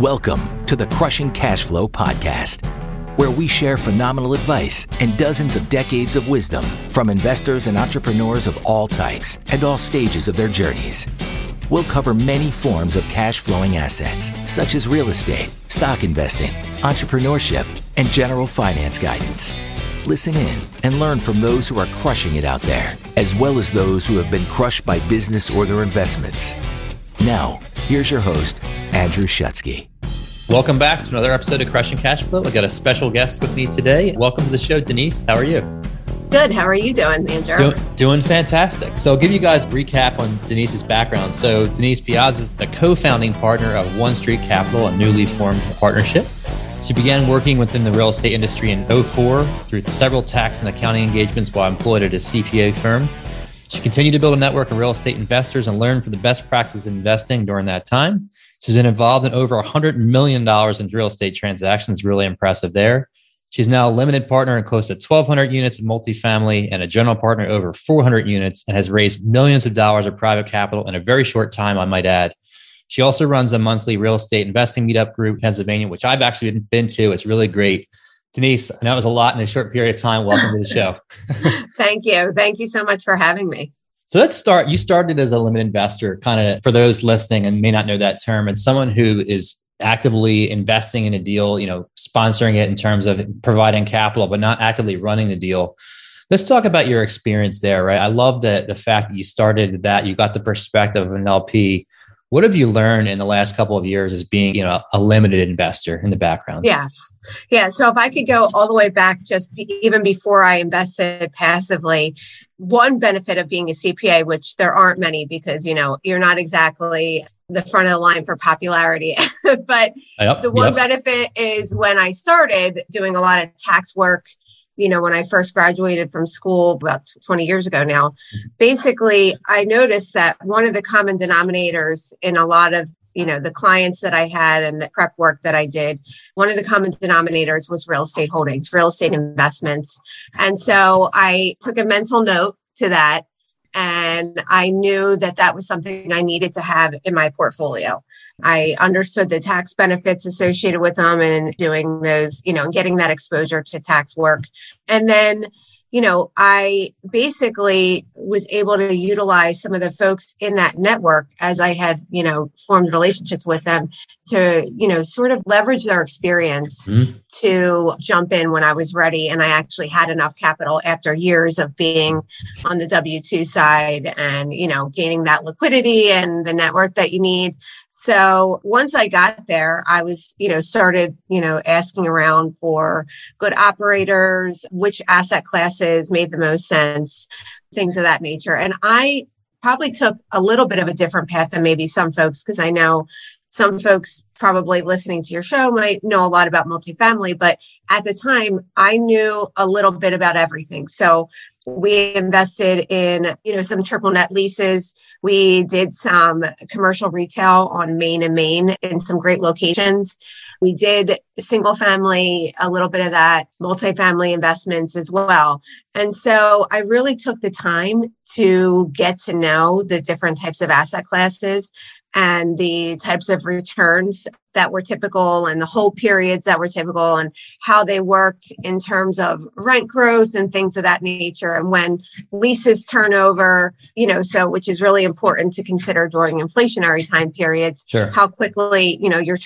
Welcome to the Crushing Cash Flow Podcast, where we share phenomenal advice and dozens of decades of wisdom from investors and entrepreneurs of all types and all stages of their journeys. We'll cover many forms of cash flowing assets, such as real estate, stock investing, entrepreneurship, and general finance guidance. Listen in and learn from those who are crushing it out there, as well as those who have been crushed by business or their investments. Now, here's your host, Andrew Shutsky. Welcome back to another episode of Crushing Cash Flow. I got a special guest with me today. Welcome to the show, Denise. How are you? Good. How are you doing, Andrew? Do, doing fantastic. So, I'll give you guys a recap on Denise's background. So, Denise Piazza is the co founding partner of One Street Capital, a newly formed partnership. She began working within the real estate industry in 04 through several tax and accounting engagements while employed at a CPA firm. She continued to build a network of real estate investors and learn from the best practices in investing during that time. She's been involved in over $100 million in real estate transactions, really impressive there. She's now a limited partner in close to 1,200 units of multifamily and a general partner over 400 units and has raised millions of dollars of private capital in a very short time, I might add. She also runs a monthly real estate investing meetup group in Pennsylvania, which I've actually been to. It's really great. Denise, I know it was a lot in a short period of time. Welcome to the show. Thank you. Thank you so much for having me. So let's start. You started as a limited investor, kind of for those listening and may not know that term, it's someone who is actively investing in a deal, you know, sponsoring it in terms of providing capital, but not actively running the deal. Let's talk about your experience there, right? I love the the fact that you started that, you got the perspective of an LP. What have you learned in the last couple of years as being, you know, a limited investor in the background? Yes. Yeah. So if I could go all the way back, just be, even before I invested passively, one benefit of being a CPA, which there aren't many because, you know, you're not exactly the front of the line for popularity. but yep, the one yep. benefit is when I started doing a lot of tax work, you know, when I first graduated from school about 20 years ago now, basically I noticed that one of the common denominators in a lot of you know the clients that i had and the prep work that i did one of the common denominators was real estate holdings real estate investments. And so i took a mental note to that and i knew that that was something i needed to have in my portfolio i understood the tax benefits associated with them and doing those you know getting that exposure to tax work and then you know, I basically was able to utilize some of the folks in that network as I had, you know, formed relationships with them to, you know, sort of leverage their experience mm-hmm. to jump in when I was ready. And I actually had enough capital after years of being on the W 2 side and, you know, gaining that liquidity and the network that you need so once I got there, I was, you know, started, you know, asking around for good operators, which asset classes made the most sense, things of that nature. And I probably took a little bit of a different path than maybe some folks, because I know some folks probably listening to your show might know a lot about multifamily, but at the time I knew a little bit about everything. So we invested in you know some triple net leases. We did some commercial retail on main and main in some great locations. We did single family a little bit of that multifamily investments as well. And so i really took the time to get to know the different types of asset classes and the types of returns that were typical and the whole periods that were typical and how they worked in terms of rent growth and things of that nature and when leases turn over you know so which is really important to consider during inflationary time periods sure. how quickly you know your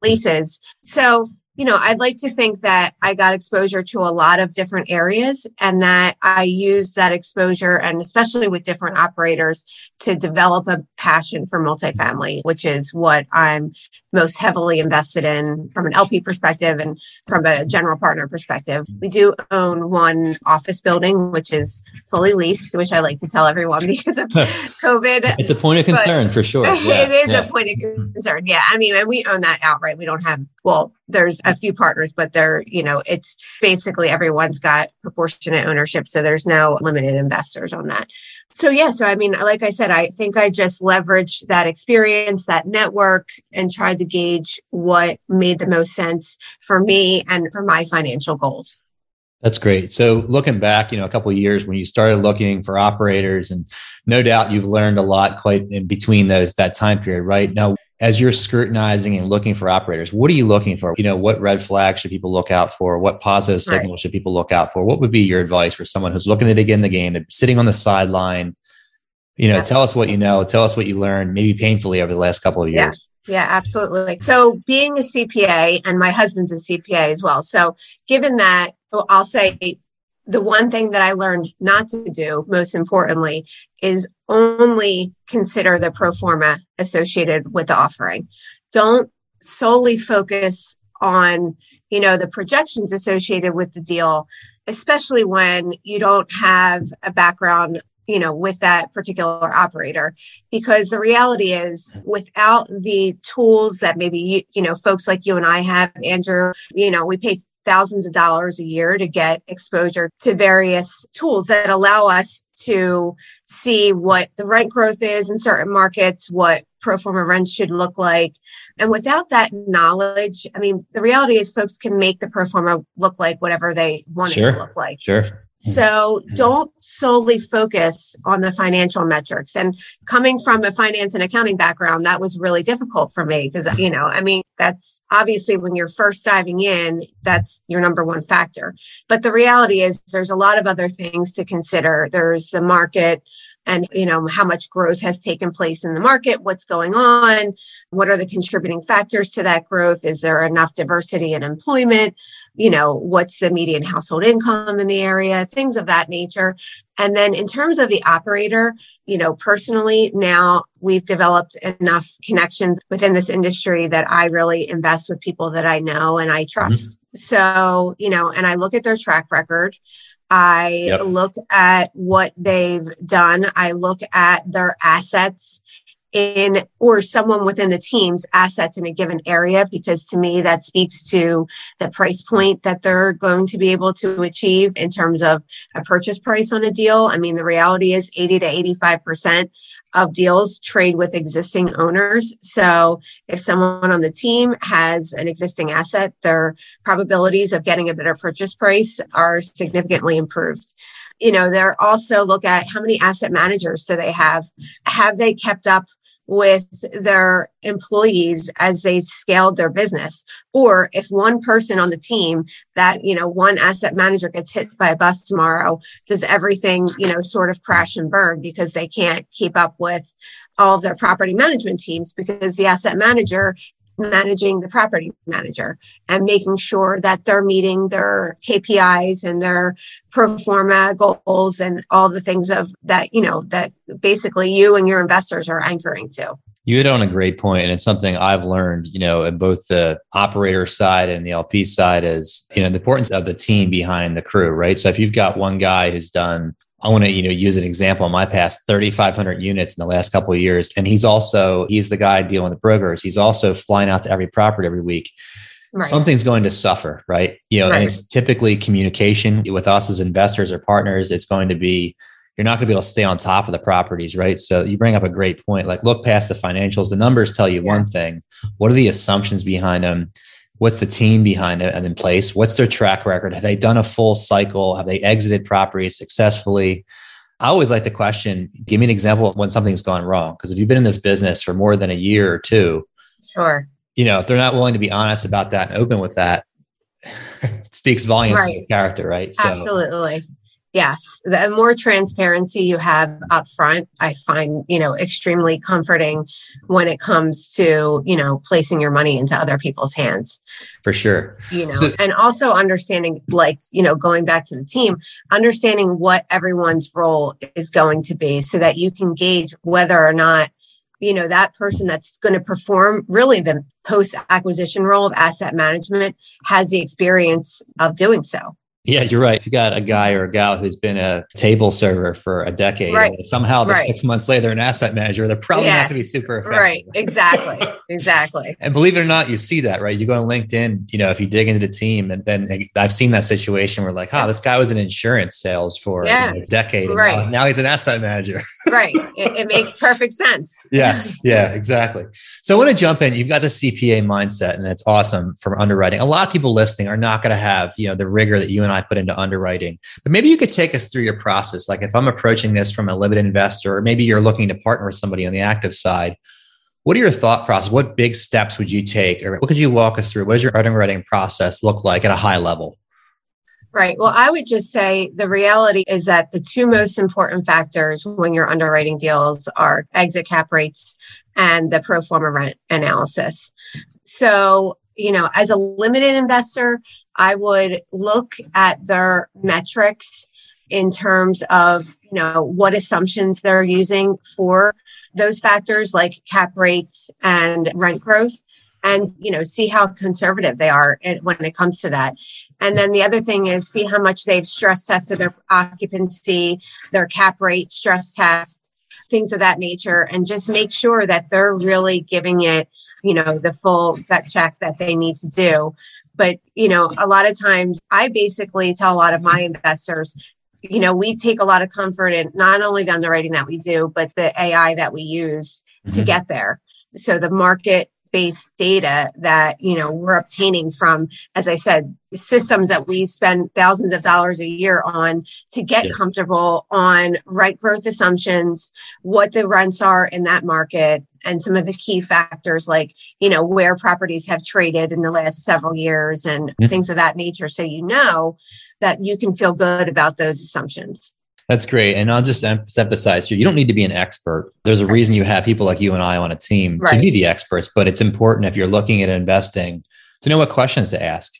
leases so you know, I'd like to think that I got exposure to a lot of different areas and that I used that exposure and especially with different operators to develop a passion for multifamily, which is what I'm most heavily invested in from an LP perspective and from a general partner perspective. We do own one office building, which is fully leased, which I like to tell everyone because of COVID. It's a point of concern for sure. Yeah, it is yeah. a point of concern. Yeah. I mean, we own that outright. We don't have, well, there's a few partners, but they're, you know, it's basically everyone's got proportionate ownership. So there's no limited investors on that. So, yeah. So, I mean, like I said, I think I just leveraged that experience, that network, and tried to gauge what made the most sense for me and for my financial goals. That's great. So looking back, you know, a couple years when you started looking for operators and no doubt you've learned a lot quite in between those that time period, right? Now, as you're scrutinizing and looking for operators, what are you looking for? You know, what red flags should people look out for? What positive signals right. should people look out for? What would be your advice for someone who's looking to get in the game, that's sitting on the sideline? You know, tell us what you know, tell us what you learned, maybe painfully over the last couple of years. Yeah. Yeah, absolutely. So, being a CPA, and my husband's a CPA as well. So, given that, I'll say the one thing that I learned not to do, most importantly, is only consider the pro forma associated with the offering. Don't solely focus on, you know, the projections associated with the deal, especially when you don't have a background you know with that particular operator because the reality is mm. without the tools that maybe you, you know folks like you and I have Andrew you know we pay thousands of dollars a year to get exposure to various tools that allow us to see what the rent growth is in certain markets, what pro forma rents should look like. And without that knowledge, I mean, the reality is folks can make the pro forma look like whatever they want sure. it to look like. Sure. Mm-hmm. So mm-hmm. don't solely focus on the financial metrics. And coming from a finance and accounting background, that was really difficult for me because, mm-hmm. you know, I mean, that's obviously when you're first diving in, that's your number one factor. But the reality is there's a lot of other things to consider. There's the market and, you know, how much growth has taken place in the market, what's going on, what are the contributing factors to that growth? Is there enough diversity in employment? You know, what's the median household income in the area? Things of that nature. And then in terms of the operator, you know, personally, now we've developed enough connections within this industry that I really invest with people that I know and I trust. Mm-hmm. So, you know, and I look at their track record. I yep. look at what they've done. I look at their assets in or someone within the team's assets in a given area because to me that speaks to the price point that they're going to be able to achieve in terms of a purchase price on a deal. I mean the reality is 80 to 85% of deals trade with existing owners. So if someone on the team has an existing asset their probabilities of getting a better purchase price are significantly improved. You know they're also look at how many asset managers do they have? Have they kept up with their employees as they scaled their business. Or if one person on the team that you know one asset manager gets hit by a bus tomorrow does everything you know sort of crash and burn because they can't keep up with all of their property management teams because the asset manager managing the property manager and making sure that they're meeting their KPIs and their pro forma goals and all the things of that, you know, that basically you and your investors are anchoring to. You hit on a great point, and it's something I've learned, you know, in both the operator side and the LP side is, you know, the importance of the team behind the crew, right? So if you've got one guy who's done I want to, you know, use an example in my past 3,500 units in the last couple of years. And he's also, he's the guy dealing with the brokers. He's also flying out to every property every week. Right. Something's going to suffer, right? You know, right. and it's typically communication with us as investors or partners. It's going to be, you're not going to be able to stay on top of the properties, right? So you bring up a great point. Like look past the financials. The numbers tell you yeah. one thing. What are the assumptions behind them? What's the team behind it and in place? What's their track record? Have they done a full cycle? Have they exited properties successfully? I always like to question give me an example of when something's gone wrong. Because if you've been in this business for more than a year or two sure. you know if they're not willing to be honest about that and open with that it speaks volumes right. to character right? So, absolutely Yes, the more transparency you have up front, I find, you know, extremely comforting when it comes to, you know, placing your money into other people's hands. For sure. You know, so, and also understanding like, you know, going back to the team, understanding what everyone's role is going to be so that you can gauge whether or not you know that person that's going to perform really the post acquisition role of asset management has the experience of doing so yeah, you're right. If you got a guy or a gal who's been a table server for a decade, right. somehow they're right. six months later an asset manager, they're probably yeah. not going to be super effective. Right. Exactly. exactly. and believe it or not, you see that, right? You go on LinkedIn, you know, if you dig into the team, and then I've seen that situation where like, oh, this guy was in insurance sales for yeah. you know, a decade, right. now, now, he's an asset manager. right. It, it makes perfect sense. yes. Yeah. Exactly. So I want to jump in. You've got the CPA mindset, and it's awesome for underwriting. A lot of people listening are not going to have you know the rigor that you and I put into underwriting. But maybe you could take us through your process. Like if I'm approaching this from a limited investor, or maybe you're looking to partner with somebody on the active side, What are your thought process? What big steps would you take, or what could you walk us through? What does your underwriting process look like at a high level? Right. Well, I would just say the reality is that the two most important factors when you're underwriting deals are exit cap rates and the pro forma rent analysis. So, you know, as a limited investor, I would look at their metrics in terms of, you know, what assumptions they're using for those factors like cap rates and rent growth and you know see how conservative they are when it comes to that. And then the other thing is see how much they've stress tested their occupancy their cap rate stress test things of that nature and just make sure that they're really giving it you know the full gut check that they need to do but you know a lot of times i basically tell a lot of my investors you know we take a lot of comfort in not only the underwriting that we do but the ai that we use mm-hmm. to get there so the market based data that you know we're obtaining from as i said systems that we spend thousands of dollars a year on to get yeah. comfortable on right growth assumptions what the rents are in that market and some of the key factors like you know where properties have traded in the last several years and mm-hmm. things of that nature so you know that you can feel good about those assumptions that's great. And I'll just emphasize here you don't need to be an expert. There's a reason you have people like you and I on a team right. to be the experts, but it's important if you're looking at investing to know what questions to ask.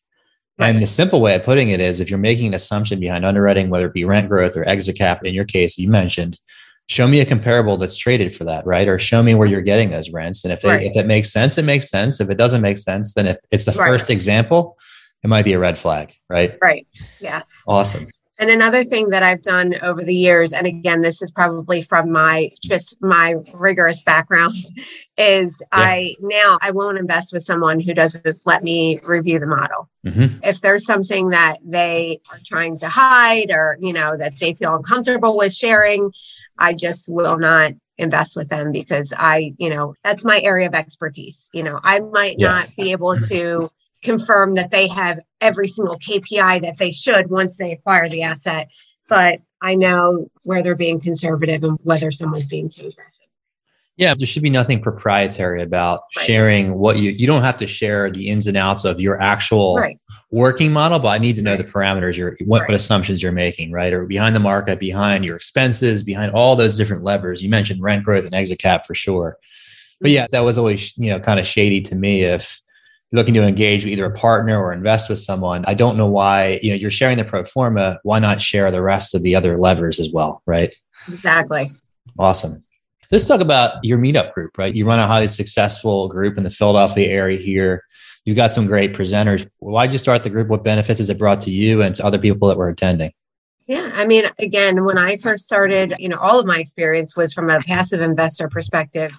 Right. And the simple way of putting it is if you're making an assumption behind underwriting, whether it be rent growth or exit cap, in your case, you mentioned, show me a comparable that's traded for that, right? Or show me where you're getting those rents. And if, they, right. if it makes sense, it makes sense. If it doesn't make sense, then if it's the first example, it might be a red flag, right? Right. Yes. Awesome. And another thing that I've done over the years, and again, this is probably from my just my rigorous background, is yeah. I now I won't invest with someone who doesn't let me review the model. Mm-hmm. If there's something that they are trying to hide or you know that they feel uncomfortable with sharing, I just will not invest with them because I, you know, that's my area of expertise. You know, I might yeah. not be able to confirm that they have every single KPI that they should once they acquire the asset. But I know where they're being conservative and whether someone's being too aggressive. Yeah, there should be nothing proprietary about right. sharing what you you don't have to share the ins and outs of your actual right. working model, but I need to know right. the parameters you're what, what assumptions you're making, right? Or behind the market, behind your expenses, behind all those different levers. You mentioned rent growth and exit cap for sure. But yeah, that was always, you know, kind of shady to me if looking to engage with either a partner or invest with someone, I don't know why, you know, you're sharing the pro forma. Why not share the rest of the other levers as well? Right. Exactly. Awesome. Let's talk about your meetup group, right? You run a highly successful group in the Philadelphia area here. You've got some great presenters. Why'd you start the group? What benefits has it brought to you and to other people that were attending? Yeah, I mean, again, when I first started, you know, all of my experience was from a passive investor perspective.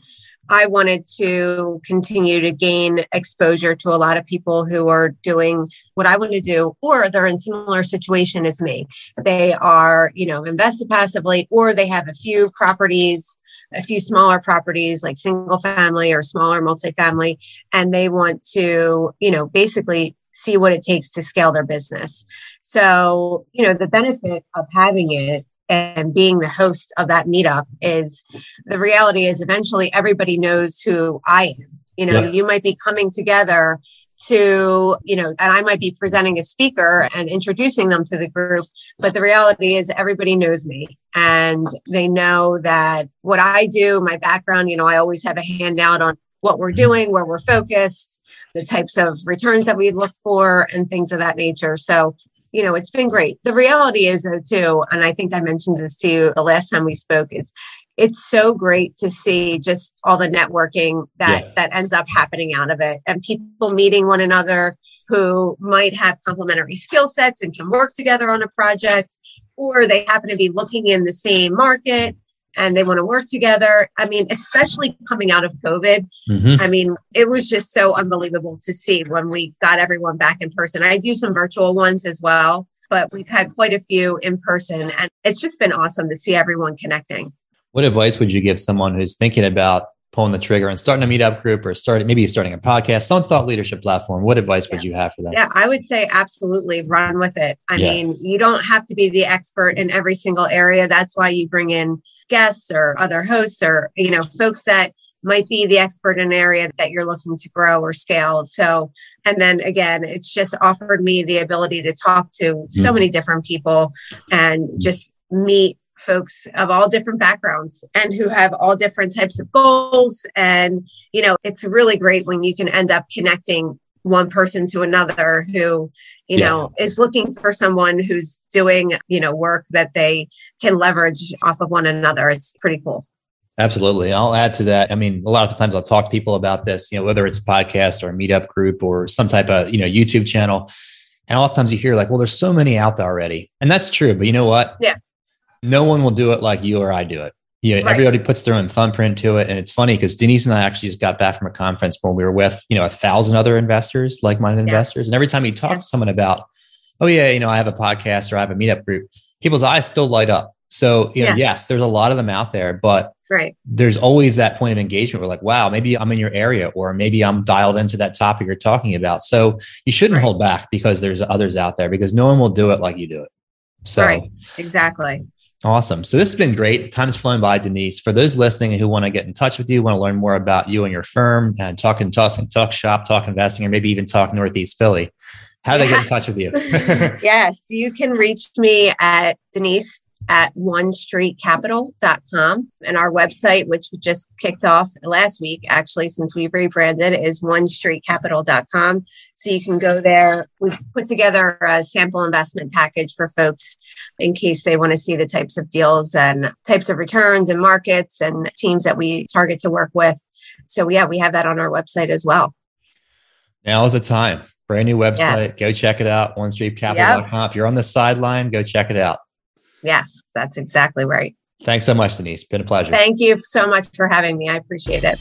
I wanted to continue to gain exposure to a lot of people who are doing what I want to do, or they're in similar situation as me. They are, you know, invested passively, or they have a few properties, a few smaller properties like single family or smaller multifamily, and they want to, you know, basically see what it takes to scale their business. So, you know, the benefit of having it and being the host of that meetup is the reality is eventually everybody knows who I am. You know, yeah. you might be coming together to, you know, and I might be presenting a speaker and introducing them to the group. But the reality is everybody knows me and they know that what I do, my background, you know, I always have a handout on what we're mm-hmm. doing, where we're focused, the types of returns that we look for and things of that nature. So you know, it's been great. The reality is, though, too, and I think I mentioned this to you the last time we spoke, is it's so great to see just all the networking that yeah. that ends up happening out of it and people meeting one another who might have complementary skill sets and can work together on a project or they happen to be looking in the same market and they want to work together. I mean, especially coming out of COVID, mm-hmm. I mean, it was just so unbelievable to see when we got everyone back in person. I do some virtual ones as well, but we've had quite a few in person, and it's just been awesome to see everyone connecting. What advice would you give someone who's thinking about pulling the trigger and starting a meetup group or starting maybe starting a podcast, some thought leadership platform? What advice yeah. would you have for them? Yeah, I would say absolutely run with it. I yeah. mean, you don't have to be the expert in every single area. That's why you bring in guests or other hosts or you know folks that might be the expert in an area that you're looking to grow or scale. So, and then again, it's just offered me the ability to talk to so mm. many different people and just meet folks of all different backgrounds and who have all different types of goals. And, you know, it's really great when you can end up connecting one person to another who you yeah. know is looking for someone who's doing you know work that they can leverage off of one another it's pretty cool Absolutely. I'll add to that. I mean, a lot of times I'll talk to people about this, you know, whether it's a podcast or a meetup group or some type of, you know, YouTube channel. And oftentimes you hear like, well, there's so many out there already. And that's true. But you know what? Yeah. No one will do it like you or I do it. Yeah, right. everybody puts their own thumbprint to it. And it's funny because Denise and I actually just got back from a conference where we were with, you know, a thousand other investors, like-minded yes. investors. And every time you talk yes. to someone about, oh yeah, you know, I have a podcast or I have a meetup group, people's eyes still light up. So, you know, yeah. yes, there's a lot of them out there, but right. there's always that point of engagement where like, wow, maybe I'm in your area or maybe I'm dialed into that topic you're talking about. So you shouldn't right. hold back because there's others out there because no one will do it like you do it. So right. exactly. Awesome. So this has been great. Time's flown by, Denise. For those listening who want to get in touch with you, want to learn more about you and your firm and talk and talk and talk shop, talk investing, or maybe even talk Northeast Philly, how do they get in touch with you? yes, you can reach me at Denise at onestreetcapital.com. And our website, which just kicked off last week, actually, since we've rebranded, is onestreetcapital.com. So you can go there. We've put together a sample investment package for folks in case they want to see the types of deals and types of returns and markets and teams that we target to work with. So, yeah, we have that on our website as well. Now is the time. Brand new website. Yes. Go check it out. OneStreetCapital.com. Yep. If you're on the sideline, go check it out. Yes, that's exactly right. Thanks so much, Denise. Been a pleasure. Thank you so much for having me. I appreciate it.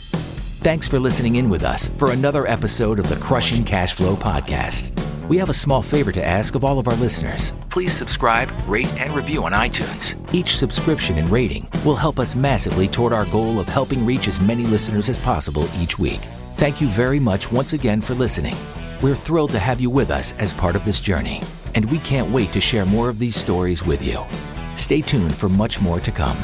Thanks for listening in with us for another episode of the Crushing Cash Flow Podcast. We have a small favor to ask of all of our listeners. Please subscribe, rate, and review on iTunes. Each subscription and rating will help us massively toward our goal of helping reach as many listeners as possible each week. Thank you very much once again for listening. We're thrilled to have you with us as part of this journey, and we can't wait to share more of these stories with you. Stay tuned for much more to come.